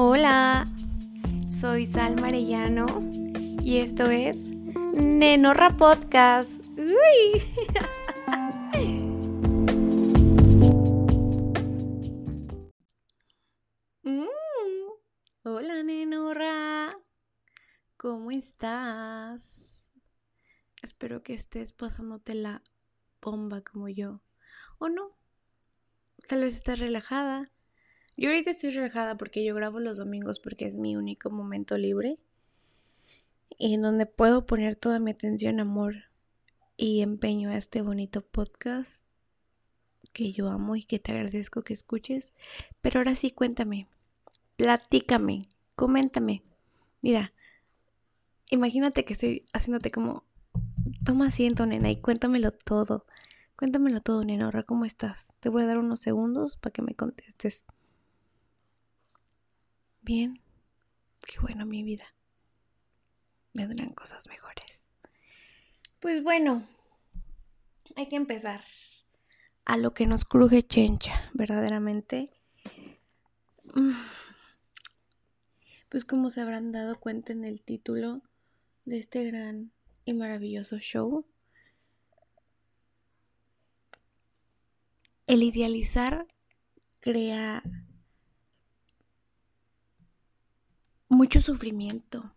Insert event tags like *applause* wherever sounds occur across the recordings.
Hola, soy Sal Marellano y esto es Nenorra Podcast. Uy. *laughs* Mm. Hola, Nenorra. ¿Cómo estás? Espero que estés pasándote la bomba como yo. ¿O no? Tal vez estás relajada yo ahorita estoy relajada porque yo grabo los domingos porque es mi único momento libre y en donde puedo poner toda mi atención, amor y empeño a este bonito podcast que yo amo y que te agradezco que escuches. Pero ahora sí, cuéntame, platícame, coméntame. Mira, imagínate que estoy haciéndote como, toma asiento, nena, y cuéntamelo todo. Cuéntamelo todo, nena, ¿cómo estás? Te voy a dar unos segundos para que me contestes. Bien, qué bueno mi vida. Vendrán cosas mejores. Pues bueno, hay que empezar a lo que nos cruje chencha, verdaderamente. Pues como se habrán dado cuenta en el título de este gran y maravilloso show, el idealizar crea mucho sufrimiento.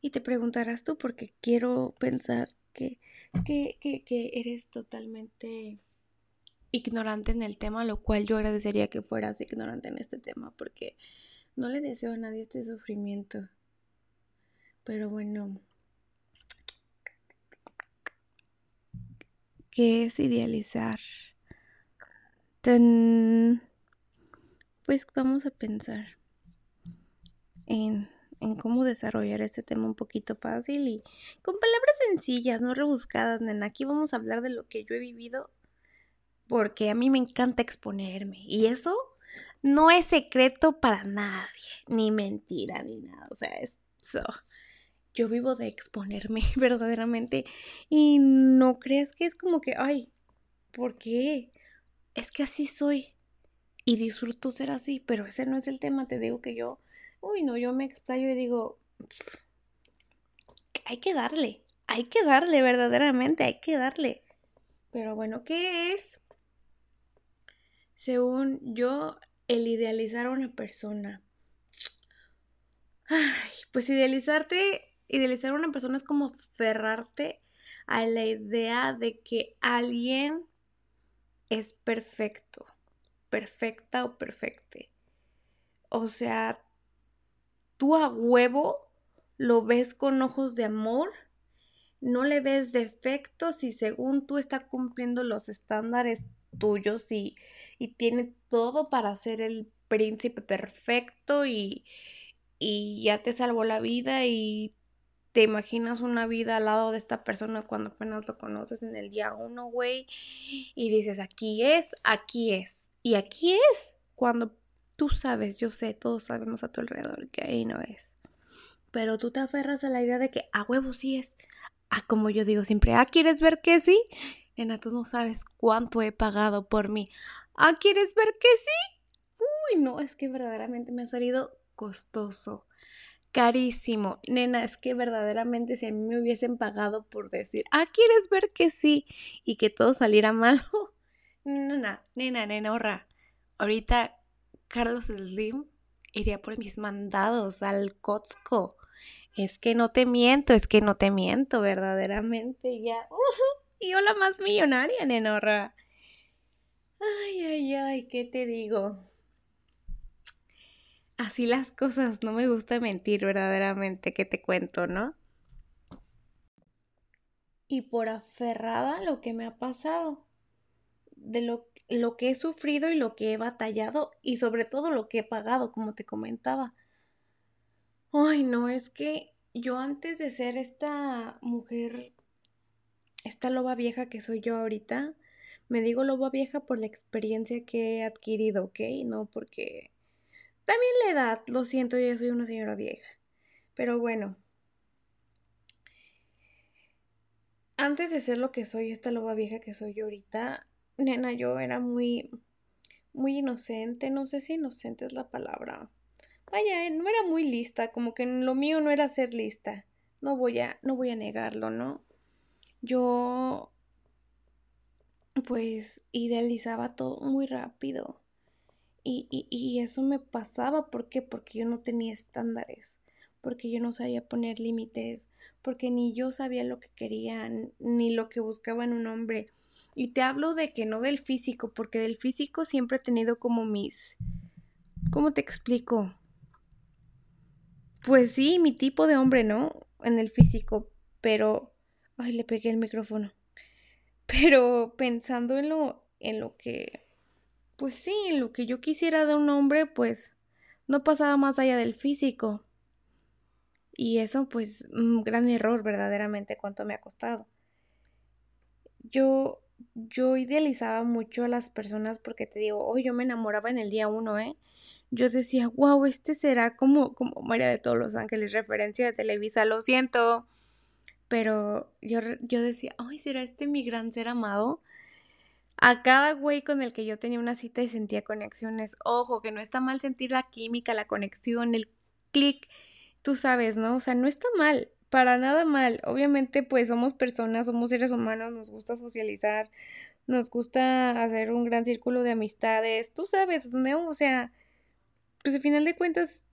Y te preguntarás tú, porque quiero pensar que, que, que, eres totalmente ignorante en el tema, lo cual yo agradecería que fueras ignorante en este tema, porque no le deseo a nadie este sufrimiento. Pero bueno, ¿qué es idealizar? Pues vamos a pensar en, cómo desarrollar este tema un poquito fácil y con palabras sencillas, no rebuscadas, nena. Aquí vamos a hablar de lo que yo he vivido porque a mí me encanta exponerme y eso no es secreto para nadie, ni mentira, ni nada. O sea, es Yo vivo de exponerme *laughs* verdaderamente y no crees que es como que, ay, ¿por qué? Es que así soy y disfruto ser así, pero ese no es el tema. Te digo que yo uy, no, yo me explayo y digo, hay que darle, hay que darle, verdaderamente, hay que darle. Pero bueno, ¿qué es? Según yo, el idealizar a una persona. Ay, pues idealizarte, idealizar a una persona es como ferrarte a la idea de que alguien es perfecto, perfecta o perfecte. O sea, tú a huevo lo ves con ojos de amor, no le ves defectos y según tú está cumpliendo los estándares tuyos y, y tiene todo para ser el príncipe perfecto y, y ya te salvó la vida y te imaginas una vida al lado de esta persona cuando apenas lo conoces en el día uno, güey, y dices, aquí es, aquí es, y aquí es cuando Tú sabes, yo sé, todos sabemos a tu alrededor que ahí no es. Pero tú te aferras a la idea de que a huevo sí es. Ah, como yo digo siempre, ah, ¿quieres ver que sí? Nena, tú no sabes cuánto he pagado por mí. Ah, ¿quieres ver que sí? Uy, no, es que verdaderamente me ha salido costoso, carísimo. Nena, es que verdaderamente si a mí me hubiesen pagado por decir, ah, ¿quieres ver que sí? Y que todo saliera *laughs* mal. nena, nena, nena, ahorra. Ahorita Carlos Slim iría por mis mandados al Costco. Es que no te miento, es que no te miento, verdaderamente. Ya. y *laughs* yo la más millonaria, nenorra. Ay, ay, ay, ¿qué te digo? Así las cosas, no me gusta mentir verdaderamente, que te cuento, ¿no? Y por aferrada lo que me ha pasado de lo, lo que he sufrido y lo que he batallado y sobre todo lo que he pagado, como te comentaba. Ay, no, es que yo antes de ser esta mujer, esta loba vieja que soy yo ahorita, me digo loba vieja por la experiencia que he adquirido, ¿ok? No porque... También la edad, lo siento, yo soy una señora vieja. Pero bueno. Antes de ser lo que soy, esta loba vieja que soy yo ahorita, nena, yo era muy, muy inocente, no sé si inocente es la palabra, vaya, no era muy lista, como que lo mío no era ser lista. No voy a, no voy a negarlo, ¿no? Yo, pues, idealizaba todo muy rápido. Y, y, y eso me pasaba, ¿por qué? Porque yo no tenía estándares, porque yo no sabía poner límites, porque ni yo sabía lo que quería, ni lo que buscaba en un hombre. Y te hablo de que no del físico, porque del físico siempre he tenido como mis... ¿Cómo te explico? Pues sí, mi tipo de hombre, ¿no? En el físico, pero... Ay, le pegué el micrófono. *laughs* Pero pensando en lo, en lo que... Pues sí, en lo que yo quisiera de un hombre, pues no pasaba más allá del físico. Y eso, pues, un gran error verdaderamente, cuánto me ha costado. Yo, yo idealizaba mucho a las personas porque te digo, hoy yo me enamoraba en el día uno, ¿eh? yo decía, wow, este será como, como María de todos los ángeles, referencia de Televisa, lo siento. Pero yo, yo decía, ay, ¿será este mi gran ser amado? A cada güey con el que yo tenía una cita y sentía conexiones, ojo, que no está mal sentir la química, la conexión, el clic, tú sabes, ¿no? O sea, no está mal, para nada mal. Obviamente, pues somos personas, somos seres humanos, nos gusta socializar, nos gusta hacer un gran círculo de amistades, tú sabes, ¿no? O sea, pues al final de cuentas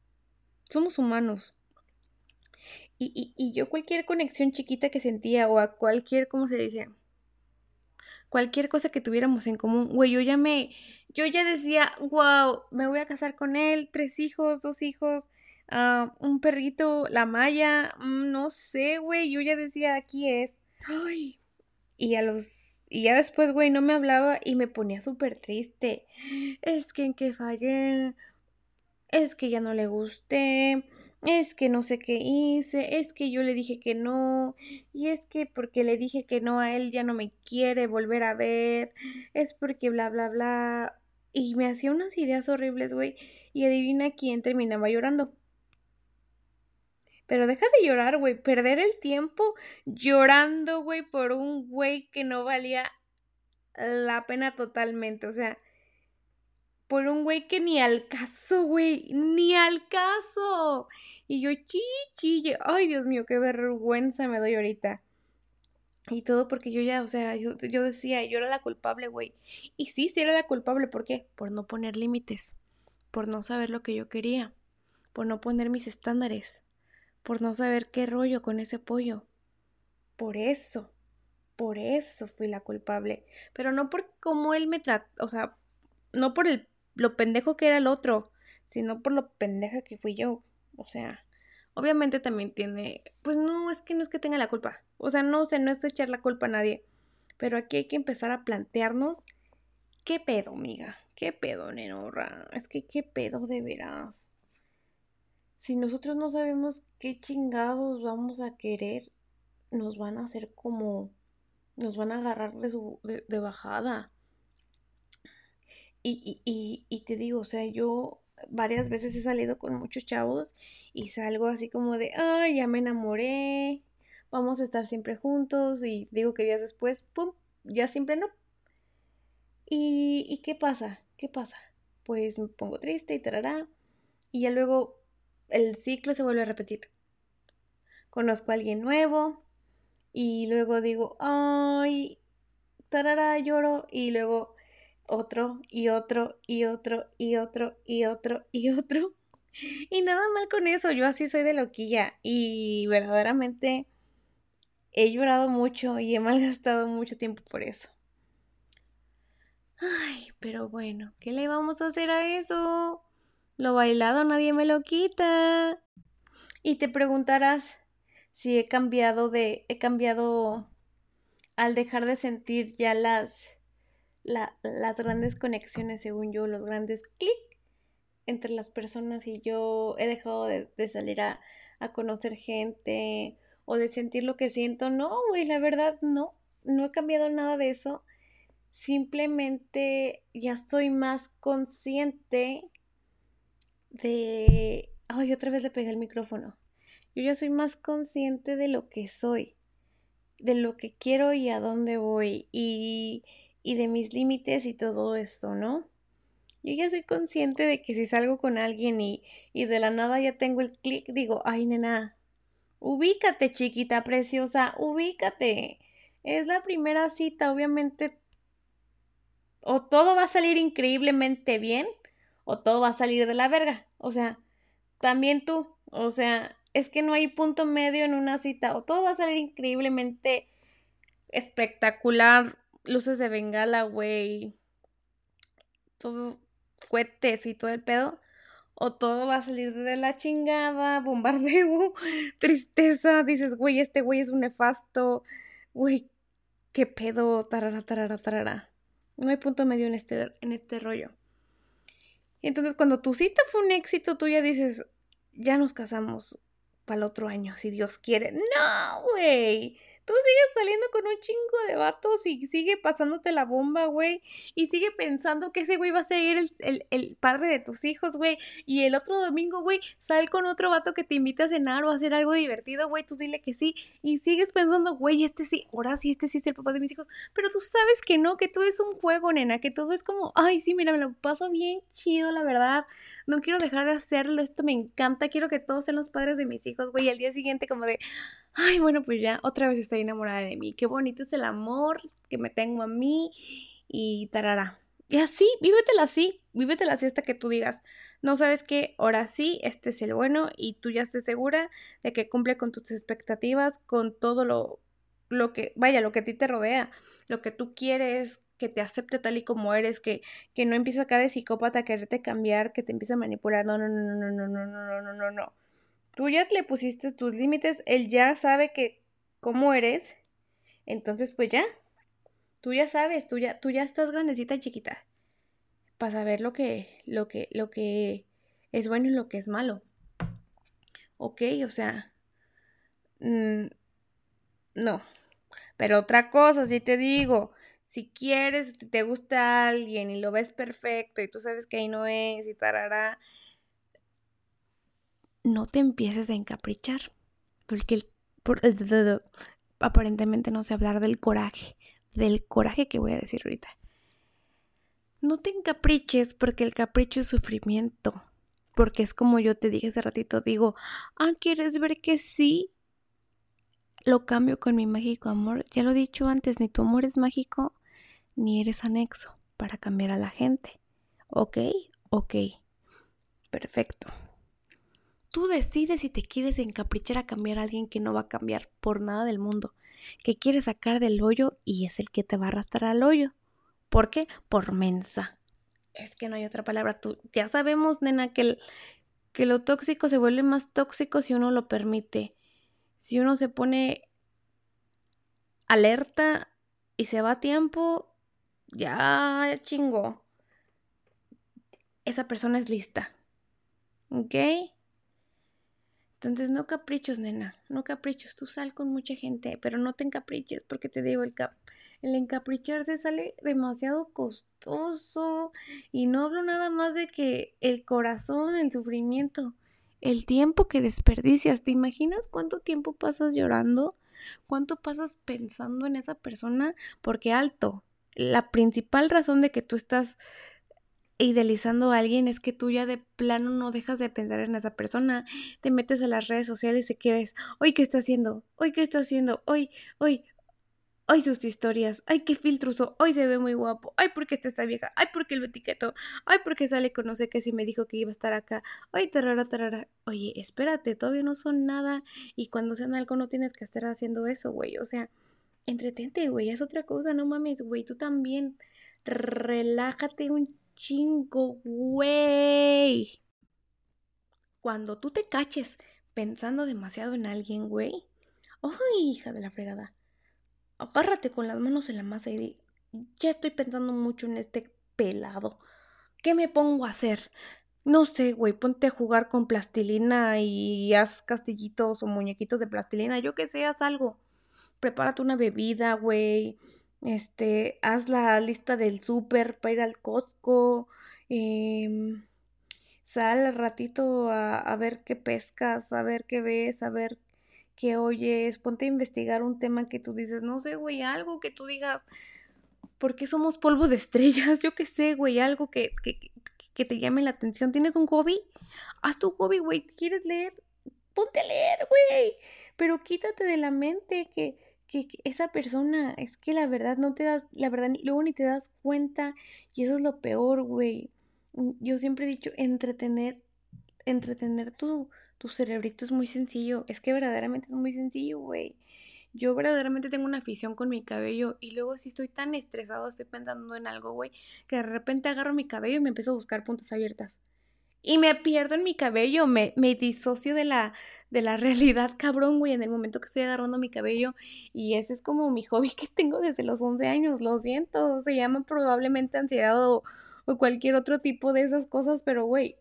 somos humanos. Y, y, yo cualquier conexión chiquita que sentía o a cualquier, ¿cómo se dice? Cualquier cosa que tuviéramos en común, güey, yo ya me, yo ya decía, wow, me voy a casar con él, tres hijos, dos hijos, ah, un perrito, la malla, mm, no sé, güey, yo ya decía, aquí es. Ay. Y a los, y ya después, güey, no me hablaba y me ponía súper triste. Es que en que fallé, es que ya no le gusté, es que no sé qué hice, es que yo le dije que no, y es que porque le dije que no a él ya no me quiere volver a ver, es porque bla, bla, bla. Y me hacía unas ideas horribles, güey, y adivina quién terminaba llorando. Pero deja de llorar, güey, perder el tiempo llorando, güey, por un güey que no valía la pena totalmente, o sea, por un güey que ni al caso, güey, ni al caso. Y yo chichille, ay Dios mío, qué vergüenza me doy ahorita. Y todo porque yo ya, o sea, yo, decía, yo era la culpable, güey. Y sí, sí era la culpable, ¿por qué? Por no poner límites, por no saber lo que yo quería, por no poner mis estándares, por no saber qué rollo con ese pollo. Por eso, por eso fui la culpable. Pero no por cómo él me trató, o sea, no por el lo pendejo que era el otro, sino por lo pendeja que fui yo. O sea, obviamente también tiene, pues no, es que no es que tenga la culpa. O sea, no sé, no es echar la culpa a nadie. Pero aquí hay que empezar a plantearnos, ¿qué pedo, amiga? ¿Qué pedo, nenorra? Es que, ¿qué pedo de veras? Si nosotros no sabemos qué chingados vamos a querer, nos van a hacer como, nos van a agarrar de, de bajada. Y, y, y, te digo, o sea, yo varias veces he salido con muchos chavos y salgo así como de, ay, ya me enamoré, vamos a estar siempre juntos y digo que días después, ¡pum!, ya siempre no. ¿Y, y qué pasa? ¿Qué pasa? Pues me pongo triste y tarará y ya luego el ciclo se vuelve a repetir. Conozco a alguien nuevo y luego digo, ay, tarará, lloro y luego otro y otro y otro y otro y otro y otro. *laughs* Y nada mal con eso, yo así soy de loquilla y verdaderamente he llorado mucho y he *laughs* malgastado mucho tiempo por eso. Ay, pero bueno, ¿qué le vamos a hacer a eso? Lo bailado nadie me lo quita. Y te preguntarás si he cambiado de he cambiado al dejar de sentir ya las las grandes conexiones, según yo, los grandes clic entre las personas y yo he dejado de, salir a, a, conocer gente o de sentir lo que siento. No, güey, la verdad no, no he cambiado nada de eso. Simplemente ya soy más consciente de... Ay, otra vez le pegué el micrófono. Yo ya soy más consciente de lo que soy, de lo que quiero y a dónde voy. Y y de mis límites y todo esto, ¿no? Yo ya soy consciente de que si salgo con alguien y, y de la nada ya tengo el clic, digo, ay, nena, ubícate, chiquita preciosa, ubícate. Es la primera cita, obviamente. O todo va a salir increíblemente bien, o todo va a salir de la verga. O sea, también tú, o sea, es que no hay punto medio en una cita. O todo va a salir increíblemente espectacular. Luces de bengala, güey. Todo cohetes y todo el pedo. O todo va a salir de la chingada, bombardeo, *laughs* tristeza. Dices, güey, este güey es un nefasto. Güey, qué pedo, tarara, tarara, tarara. No hay punto medio en este, en este rollo. Y entonces cuando tu cita fue un éxito, tú ya dices, ya nos casamos para el otro año, si Dios quiere. No, güey. Tú sigues saliendo con un chingo de vatos y sigue pasándote la bomba, güey. Y sigue pensando que ese güey va a ser el, el, padre de tus hijos, güey. Y el otro domingo, güey, sal con otro vato que te invita a cenar o a hacer algo divertido, güey. Tú dile que sí. Y sigues pensando, güey, este sí, ahora sí, este sí es el papá de mis hijos. Pero tú sabes que no, que todo es un juego, nena. Que todo es como, ay, sí, mira, me lo paso bien chido, la verdad. No quiero dejar de hacerlo. Esto me encanta. Quiero que todos sean los padres de mis hijos, güey. Y al día siguiente, como de, ay, bueno, pues ya otra vez estoy enamorada de mí. Qué bonito es el amor que me tengo a mí y tarara. Y así, vívetela así, vívetela así hasta que tú digas, no sabes qué, ahora sí, este es el bueno y tú ya estés segura de que cumple con tus expectativas, con todo lo, lo que, vaya, lo que a ti te rodea, lo que tú quieres, que te acepte tal y como eres, que, que no empiece acá de psicópata a quererte cambiar, que te empiece a manipular. No, no, no, no, no, no, no, no, no, no. Tú ya le pusiste tus límites, él ya sabe que cómo eres, entonces pues ya, tú ya sabes, tú ya, tú ya estás grandecita chiquita para saber lo que, lo que, lo que es bueno y lo que es malo. Ok, o sea, mm, no. Pero otra cosa, si te digo, si quieres, te gusta alguien y lo ves perfecto y tú sabes que ahí no es y tarará, no te empieces a encaprichar. Porque el, por, aparentemente no sé hablar del coraje. Del coraje que voy a decir ahorita. No te encapriches porque el capricho es sufrimiento. Porque es como yo te dije hace ratito, digo, ah, ¿quieres ver que sí? Lo cambio con mi mágico amor. Ya lo he dicho antes, ni tu amor es mágico, ni eres anexo para cambiar a la gente. ¿Ok? Ok. Perfecto. Tú decides si te quieres encaprichar a cambiar a alguien que no va a cambiar por nada del mundo, que quieres sacar del hoyo y es el que te va a arrastrar al hoyo. ¿Por qué? Por mensa. Es que no hay otra palabra. Tú, ya sabemos, nena, que, que lo tóxico se vuelve más tóxico si uno lo permite. Si uno se pone alerta y se va a tiempo, ya chingó. Esa persona es lista. ¿Ok? Entonces, no caprichos, nena, no caprichos. Tú sal con mucha gente, pero no te encapriches porque te digo, el, cap el encapricharse sale demasiado costoso. Y no hablo nada más de que el corazón, el sufrimiento, el tiempo que desperdicias. ¿Te imaginas cuánto tiempo pasas llorando? ¿Cuánto pasas pensando en esa persona? Porque alto, la principal razón de que tú estás idealizando a alguien es que tú ya de plano no dejas de pensar en esa persona, te metes a las redes sociales y que ves, hoy qué está haciendo, hoy qué está haciendo, hoy, hoy, hoy sus historias, ay qué filtro hoy se ve muy guapo, ay porque está esta vieja, ay porque el etiquetó, ay porque sale con no sé qué si me dijo que iba a estar acá, ay tarara tarara, oye espérate, todavía no son nada y cuando sean algo no tienes que estar haciendo eso, güey, o sea, entretente, güey, es otra cosa, no mames, güey, tú también relájate un chingo, güey. Cuando tú te caches pensando demasiado en alguien, güey. Ay, hija de la fregada. Agárrate con las manos en la masa y di, ya estoy pensando mucho en este pelado. ¿Qué me pongo a hacer? No sé, güey, ponte a jugar con plastilina y haz castillitos o muñequitos de plastilina, yo que sé, haz algo. Prepárate una bebida, güey este, haz la lista del súper para ir al Costco. Eh, sal al ratito a, a, ver qué pescas, a ver qué ves, a ver qué oyes. Ponte a investigar un tema que tú dices, no sé, güey, algo que tú digas, ¿por qué somos polvo de estrellas? *laughs* Yo qué sé, güey, algo que, que, que te llame la atención. ¿Tienes un hobby? Haz tu hobby, güey. ¿Quieres leer? Ponte a leer, güey. Pero quítate de la mente que, que, esa persona, es que la verdad no te das, la verdad, luego ni te das cuenta. Y eso es lo peor, güey. Mm, yo siempre he dicho, entretener, entretener tu, tu cerebrito es muy sencillo. Es que verdaderamente es muy sencillo, güey. Yo verdaderamente tengo una afición con mi cabello y luego si estoy tan estresado, estoy pensando en algo, güey, que de repente agarro mi cabello y me empiezo a buscar puntas abiertas. Y me pierdo en mi cabello, me, me disocio de la, de la realidad, cabrón, güey, en el momento que estoy agarrando mi cabello. Y ese es como mi hobby *laughs* que tengo desde los 11 años, lo siento. Se llama probablemente ansiedad o, o cualquier otro tipo de esas cosas, pero, güey,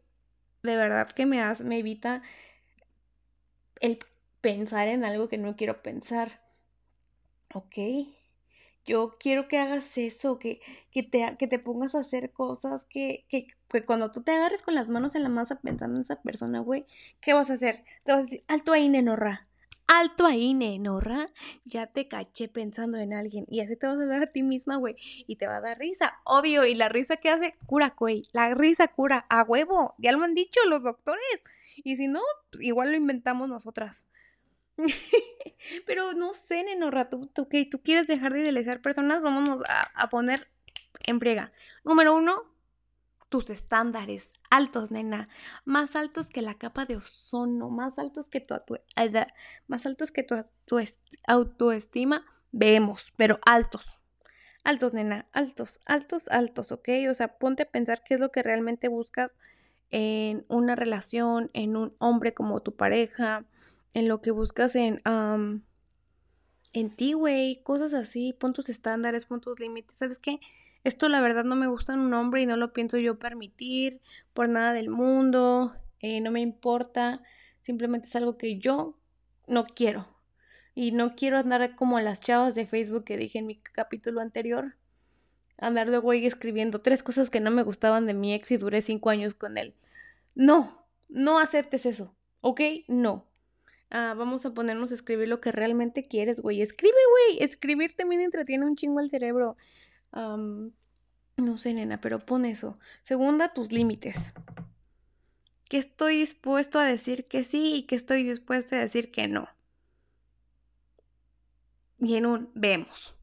de verdad que me, hace, me evita el pensar en algo que no quiero pensar. ¿Ok? Yo quiero que hagas eso, que, que, te, que te pongas a hacer cosas que, que, que, cuando tú te agarres con las manos en la masa pensando en esa persona, güey, ¿qué vas a hacer? Te vas a decir, alto ahí, nenorra. Alto ahí, nenorra. Ya te caché pensando en alguien. Y así te vas a dar a ti misma, güey. Y te va a dar risa, obvio. Y la risa que hace, cura, güey. La risa cura, a huevo. Ya lo han dicho los doctores. Y si no, igual lo inventamos nosotras. *laughs* Pero no sé, Nenorra, tú, tú, tú quieres dejar de idealizar personas, vámonos a, poner en priega. Número uno, tus estándares altos, nena, más altos que la capa de ozono, más altos que tu, más altos que tu, tu autoestima, vemos, pero altos. Altos, nena, altos, altos, altos, ¿ok? O sea, ponte a pensar qué es lo que realmente buscas en una relación, en un hombre como tu pareja, en lo que buscas en, en ti, güey, cosas así, pon tus estándares, pon tus límites, ¿sabes qué? Esto la verdad no me gusta en un hombre y no lo pienso yo permitir por nada del mundo, eh, no me importa, simplemente es algo que yo no quiero. Y no quiero andar como las chavas de Facebook que dije en mi capítulo anterior. Andar de güey escribiendo tres cosas que no me gustaban de mi ex y duré cinco años con él. No, no aceptes eso, ¿ok? No. Ah, vamos a ponernos a escribir lo que realmente quieres, güey. Escribe, güey. Escribir también entretiene un chingo al cerebro. No sé, nena, pero pon eso. Segunda, tus límites. Que estoy dispuesto a decir que sí y que estoy dispuesta a decir que no. Y en un vemos.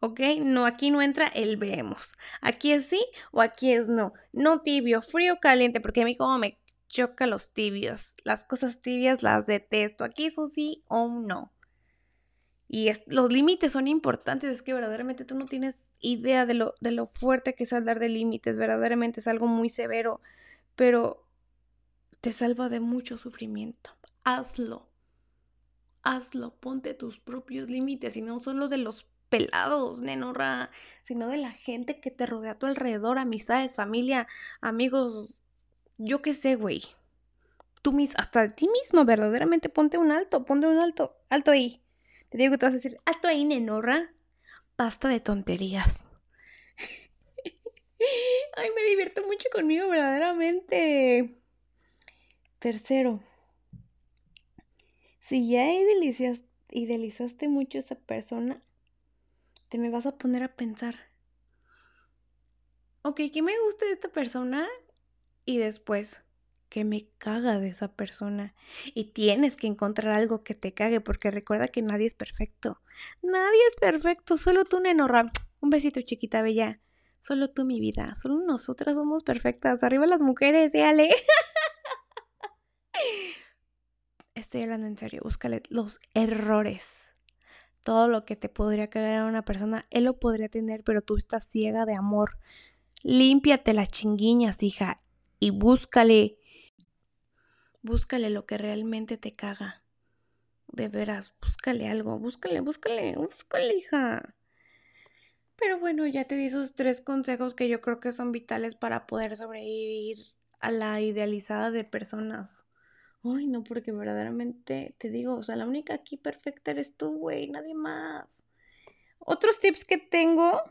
¿Ok? No, aquí no entra el vemos. Aquí es sí o aquí es no. No tibio, frío, caliente, porque a mí como me choca los tibios. Las cosas tibias las detesto. Aquí es un sí o un no. Y los límites son importantes. Es que verdaderamente tú no tienes idea de lo, de lo fuerte que es hablar de límites. Verdaderamente es algo muy severo. Pero te salva de mucho sufrimiento. Hazlo. Hazlo. Ponte tus propios límites. Y no solo de los pelados, nenorra, sino de la gente que te rodea a tu alrededor, amistades, familia, amigos, yo qué sé, güey. Tú mis, hasta ti mismo, verdaderamente ponte un alto, ponte un alto, alto ahí. Te digo que te vas a decir, alto ahí, nenorra. Basta de tonterías. *laughs* Ay, me divierto mucho conmigo, verdaderamente. Tercero. Si ya idealizaste mucho a esa persona, te me vas a poner a pensar. Ok, ¿qué me gusta de esta persona? y después que me caga de esa persona. Y tienes que encontrar algo que te cague porque recuerda que nadie es perfecto. Nadie es perfecto, solo tú, Nenorra. Un besito, chiquita bella. Solo tú, mi vida. Solo nosotras somos perfectas. Arriba las mujeres, Ale. *laughs* Estoy hablando en serio. Búscale los errores. Todo lo que te podría cagar a una persona, él lo podría tener, pero tú estás ciega de amor. Límpiate las chinguiñas, hija y búscale, búscale lo que realmente te caga. De veras, búscale algo, búscale, búscale, búscale, hija. Pero bueno, ya te di esos tres consejos que yo creo que son vitales para poder sobrevivir a la idealizada de personas. Ay, no, porque verdaderamente te digo, o sea, la única aquí perfecta eres tú, güey, nadie más. Otros tips que tengo,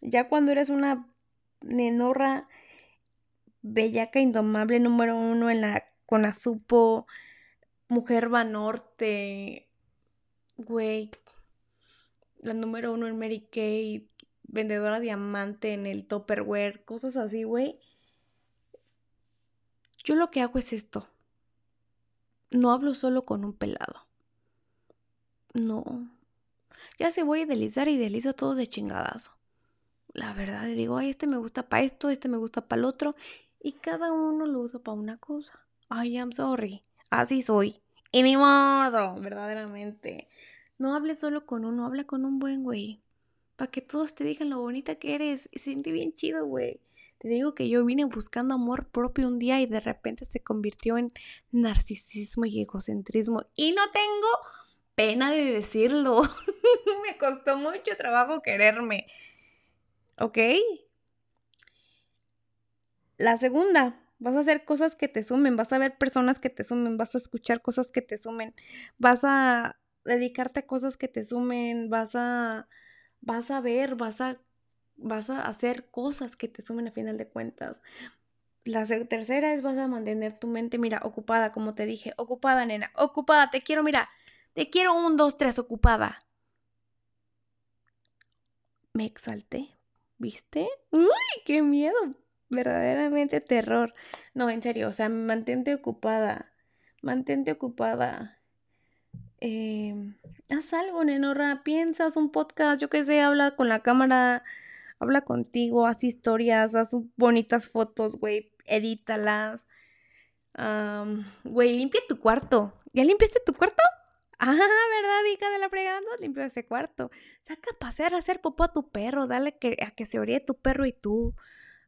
ya cuando eres una nenorra bellaca indomable número uno en la Conazupo, Mujer Norte, güey, la número uno en Mary Kay, vendedora diamante en el Topperware, cosas así, güey. Yo lo que hago es esto. No hablo solo con un pelado. No. Ya se voy a idealizar, idealizo todo de chingadazo. La verdad, digo, ay, este me gusta para esto, este me gusta para el otro. Y cada uno lo usa para una cosa. Ay, I'm sorry. Así soy. Y ni modo, verdaderamente. No hable solo con uno, habla con un buen güey. Para que todos te digan lo bonita que eres. Y se siente bien chido, güey. Te digo que yo vine buscando amor propio un día y de repente se convirtió en narcisismo y egocentrismo. Y no tengo pena de decirlo. *laughs* Me costó mucho trabajo quererme. ¿Ok? La segunda, vas a hacer cosas que te sumen, vas a ver personas que te sumen, vas a escuchar cosas que te sumen, vas a dedicarte a cosas que te sumen, vas a vas a ver, vas a vas a hacer cosas que te sumen a final de cuentas. La tercera es vas a mantener tu mente, mira, ocupada, como te dije, ocupada, nena, ocupada, te quiero, mira, te quiero un, dos, tres, ocupada. Me exalté, ¿viste? ¡Uy, qué miedo! Verdaderamente terror. No, en serio, o sea, mantente ocupada, mantente ocupada. Eh, haz algo, nenorra, piensas un podcast, yo qué sé, habla con la cámara habla contigo, haz historias, haz bonitas fotos, güey, edítalas. güey, limpia tu cuarto. ¿Ya limpiaste tu cuarto? *laughs* Ah, ¿verdad, hija de la fregada? No limpio ese cuarto. Saca a pasear, a hacer popó a tu perro, dale que, a que se oree tu perro y tú.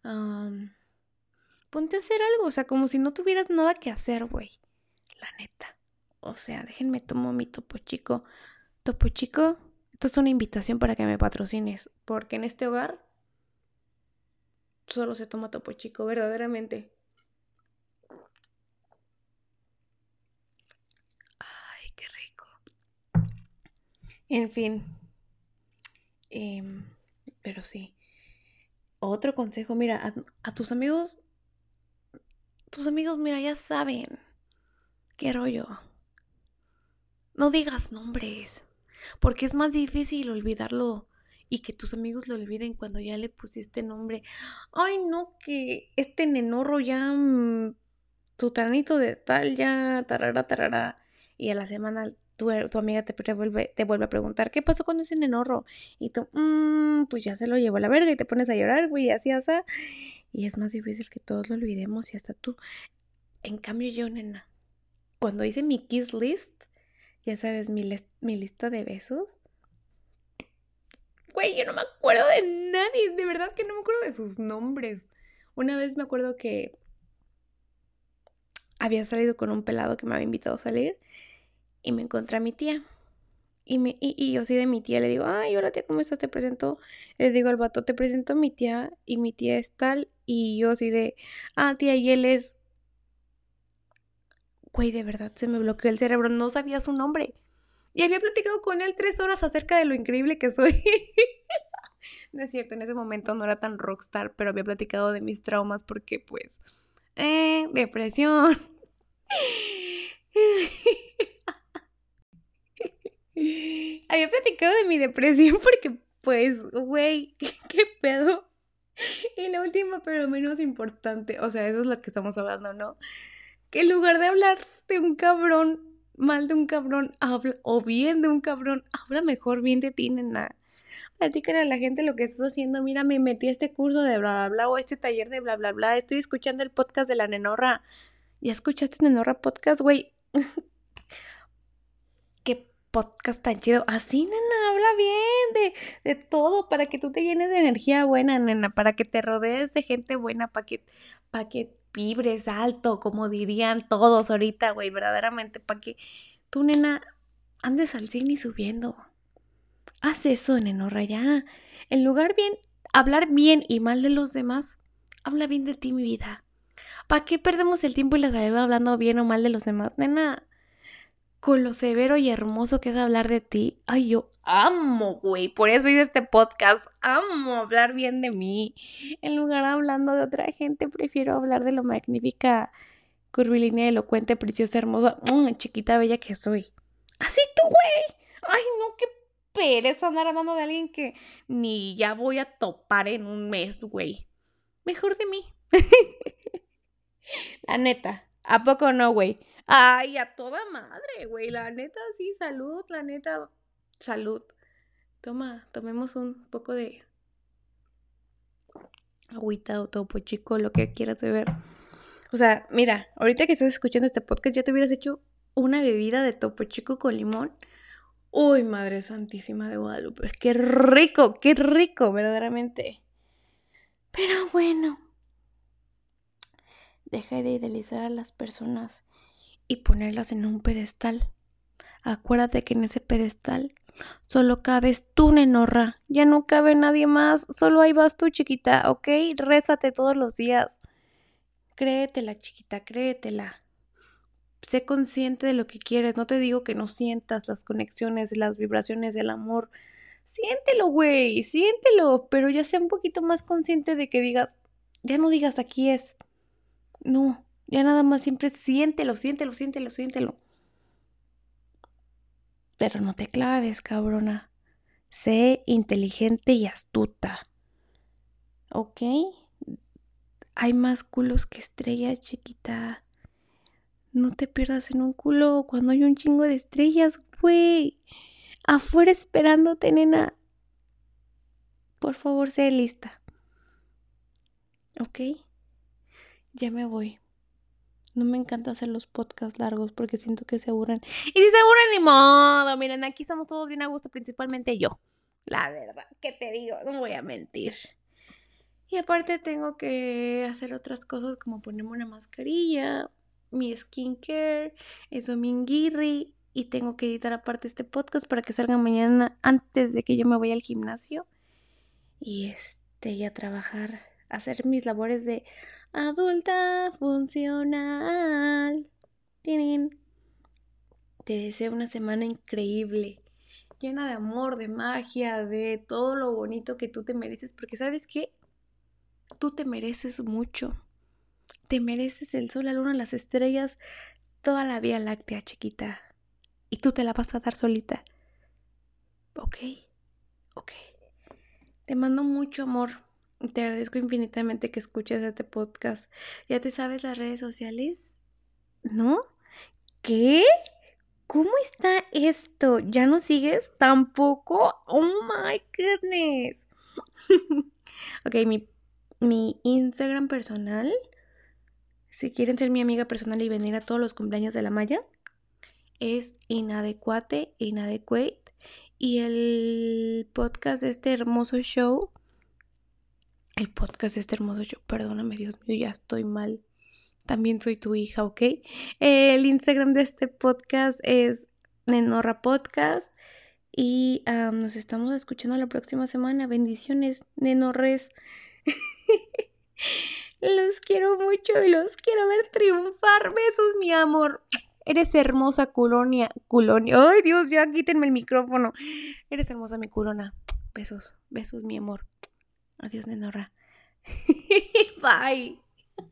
Ponte a hacer algo, o sea, como si no tuvieras nada que hacer, güey. La neta. O sea, déjenme tomo mi topo chico. Topo chico, esto es una invitación para que me patrocines, porque en este hogar solo se toma topo chico, verdaderamente. Ay, qué rico. En fin. Em, pero sí. Otro consejo, mira, a, tus amigos, tus amigos, mira, ya saben qué rollo. No digas nombres. Porque es más difícil olvidarlo y que tus amigos lo olviden cuando ya le pusiste nombre. Ay, no, que este nenorro ya, mm, tu tanito de tal, ya, tarara, tarara. Y a la semana tu, tu amiga te, vuelve, te vuelve a preguntar, ¿qué pasó con ese nenorro? Y tú, mmm, pues ya se lo llevó a la verga y te pones a llorar, güey, así, así. Y es más difícil que todos lo olvidemos y hasta tú. En cambio yo, nena, cuando hice mi kiss list, ya sabes, mi, mi lista de besos. Güey, yo no me acuerdo de nadie, de verdad que no me acuerdo de sus nombres. Una vez me acuerdo que había salido con un pelado que me había invitado a salir y me encontré a mi tía. Y, me, y, yo así de mi tía le digo, ay, hola tía, ¿cómo estás? Te presento, le digo al vato, te presento a mi tía y mi tía es tal. Y yo así de, ah, tía, y él es güey, de verdad se me bloqueó el cerebro, no sabía su nombre. Y había platicado con él tres horas acerca de lo increíble que soy. *laughs* no es cierto, en ese momento no era tan rockstar, pero había platicado de mis traumas porque pues, eh, depresión. *laughs* *gasps* había platicado de mi depresión *laughs* porque pues, güey, *laughs* qué pedo. Y la última, pero menos importante, o sea, eso es lo que estamos hablando, ¿no? que en lugar de hablar de un cabrón, mal de un cabrón, habla, o bien de un cabrón, habla mejor bien de ti, nena. Platícale a la gente lo que estás haciendo. Mira, me metí a este curso de bla, bla, bla, o este taller de bla, bla, bla. Estoy escuchando el podcast de la Nenorra. ¿Ya escuchaste Nenorra Podcast, güey? *laughs* Podcast tan chido. Así, nena, habla bien de, de todo para que tú te llenes de energía buena, nena, para que te rodees de gente buena, para que, para que vibres alto, como dirían todos ahorita, güey, verdaderamente, para que tu nena andes al cine subiendo. Haz eso, nenorra, ya. En lugar bien, hablar bien y mal de los demás, habla bien de ti, mi vida. ¿Para qué perdemos el tiempo y la salida hablando bien o mal de los demás? Nena, con lo severo y hermoso que es hablar de ti. Ay, yo amo, güey. Por eso hice este podcast. Amo hablar bien de mí. En lugar de hablando de otra gente, prefiero hablar de lo magnífica, curvilínea, elocuente, preciosa, hermosa, mm, chiquita, bella que soy. Así tú, güey. Ay, no, qué pereza andar hablando de alguien que ni ya voy a topar en un mes, güey. Mejor de mí. *laughs* La neta. ¿A poco no, güey? Ay, a toda madre, güey. La neta, sí, salud, la neta, salud. Toma, tomemos un poco de agüita o topo chico, lo que quieras beber. O sea, mira, ahorita que estás escuchando este podcast, ya te hubieras hecho una bebida de topo chico con limón. Uy, madre santísima de Guadalupe. Qué rico, qué rico, verdaderamente. Pero bueno, deja de idealizar a las personas y ponerlas en un pedestal. Acuérdate que en ese pedestal solo cabes tú, nenorra. Ya no cabe nadie más. Solo ahí vas tú, chiquita, ¿ok? Rézate todos los días. Créetela, chiquita, créetela. Sé consciente de lo que quieres. No te digo que no sientas las conexiones, las vibraciones del amor. Siéntelo, güey, siéntelo. Pero ya sea un poquito más consciente de que digas, ya no digas aquí es. No, ya nada más siempre siéntelo, siéntelo, siéntelo, siéntelo. Pero no te claves, cabrona. Sé inteligente y astuta. ¿Ok? Hay más culos que estrellas, chiquita. No te pierdas en un culo cuando hay un chingo de estrellas, güey. Afuera esperándote, nena. Por favor, sé lista. ¿Ok? Ya me voy. No me encanta hacer los podcasts largos porque siento que se aburren. Y si se aburren, ni modo. Miren, aquí estamos todos bien a gusto, principalmente yo. La verdad, ¿qué te digo? No voy a mentir. Y aparte tengo que hacer otras cosas como ponerme una mascarilla, mi skincare, eso mi y tengo que editar aparte este podcast para que salga mañana antes de que yo me vaya al gimnasio y este y a trabajar, hacer mis labores de adulta funcional. Tienen. Te deseo una semana increíble, llena de amor, de magia, de todo lo bonito que tú te mereces, porque sabes qué? Tú te mereces mucho. Te mereces el sol, la luna, las estrellas, toda la Vía Láctea, chiquita. Y tú te la vas a dar solita. ¿Ok? Ok. Te mando mucho amor. Te agradezco infinitamente que escuches este podcast. ¿Ya te sabes las redes sociales? ¿No? ¿Qué? ¿Cómo está esto? ¿Ya no sigues? ¿Tampoco? Oh my goodness. *laughs* ok, mi, mi Instagram personal. Si quieren ser mi amiga personal y venir a todos los cumpleaños de la Maya, es inadecuate, inadequate. Y el podcast de este hermoso show el podcast este hermoso show. Perdóname, Dios mío, ya estoy mal. También soy tu hija, ¿ok? El Instagram de este podcast es Nenorra Podcast. Y nos estamos escuchando la próxima semana. Bendiciones, Nenorres. *laughs* los quiero mucho y los quiero ver triunfar. Besos, mi amor. Eres hermosa, culonia. Culonia. Ay, Dios, ya quítenme el micrófono. Eres hermosa, mi culona. Besos, besos, mi amor. Adiós, Nenorra. *laughs* Bye.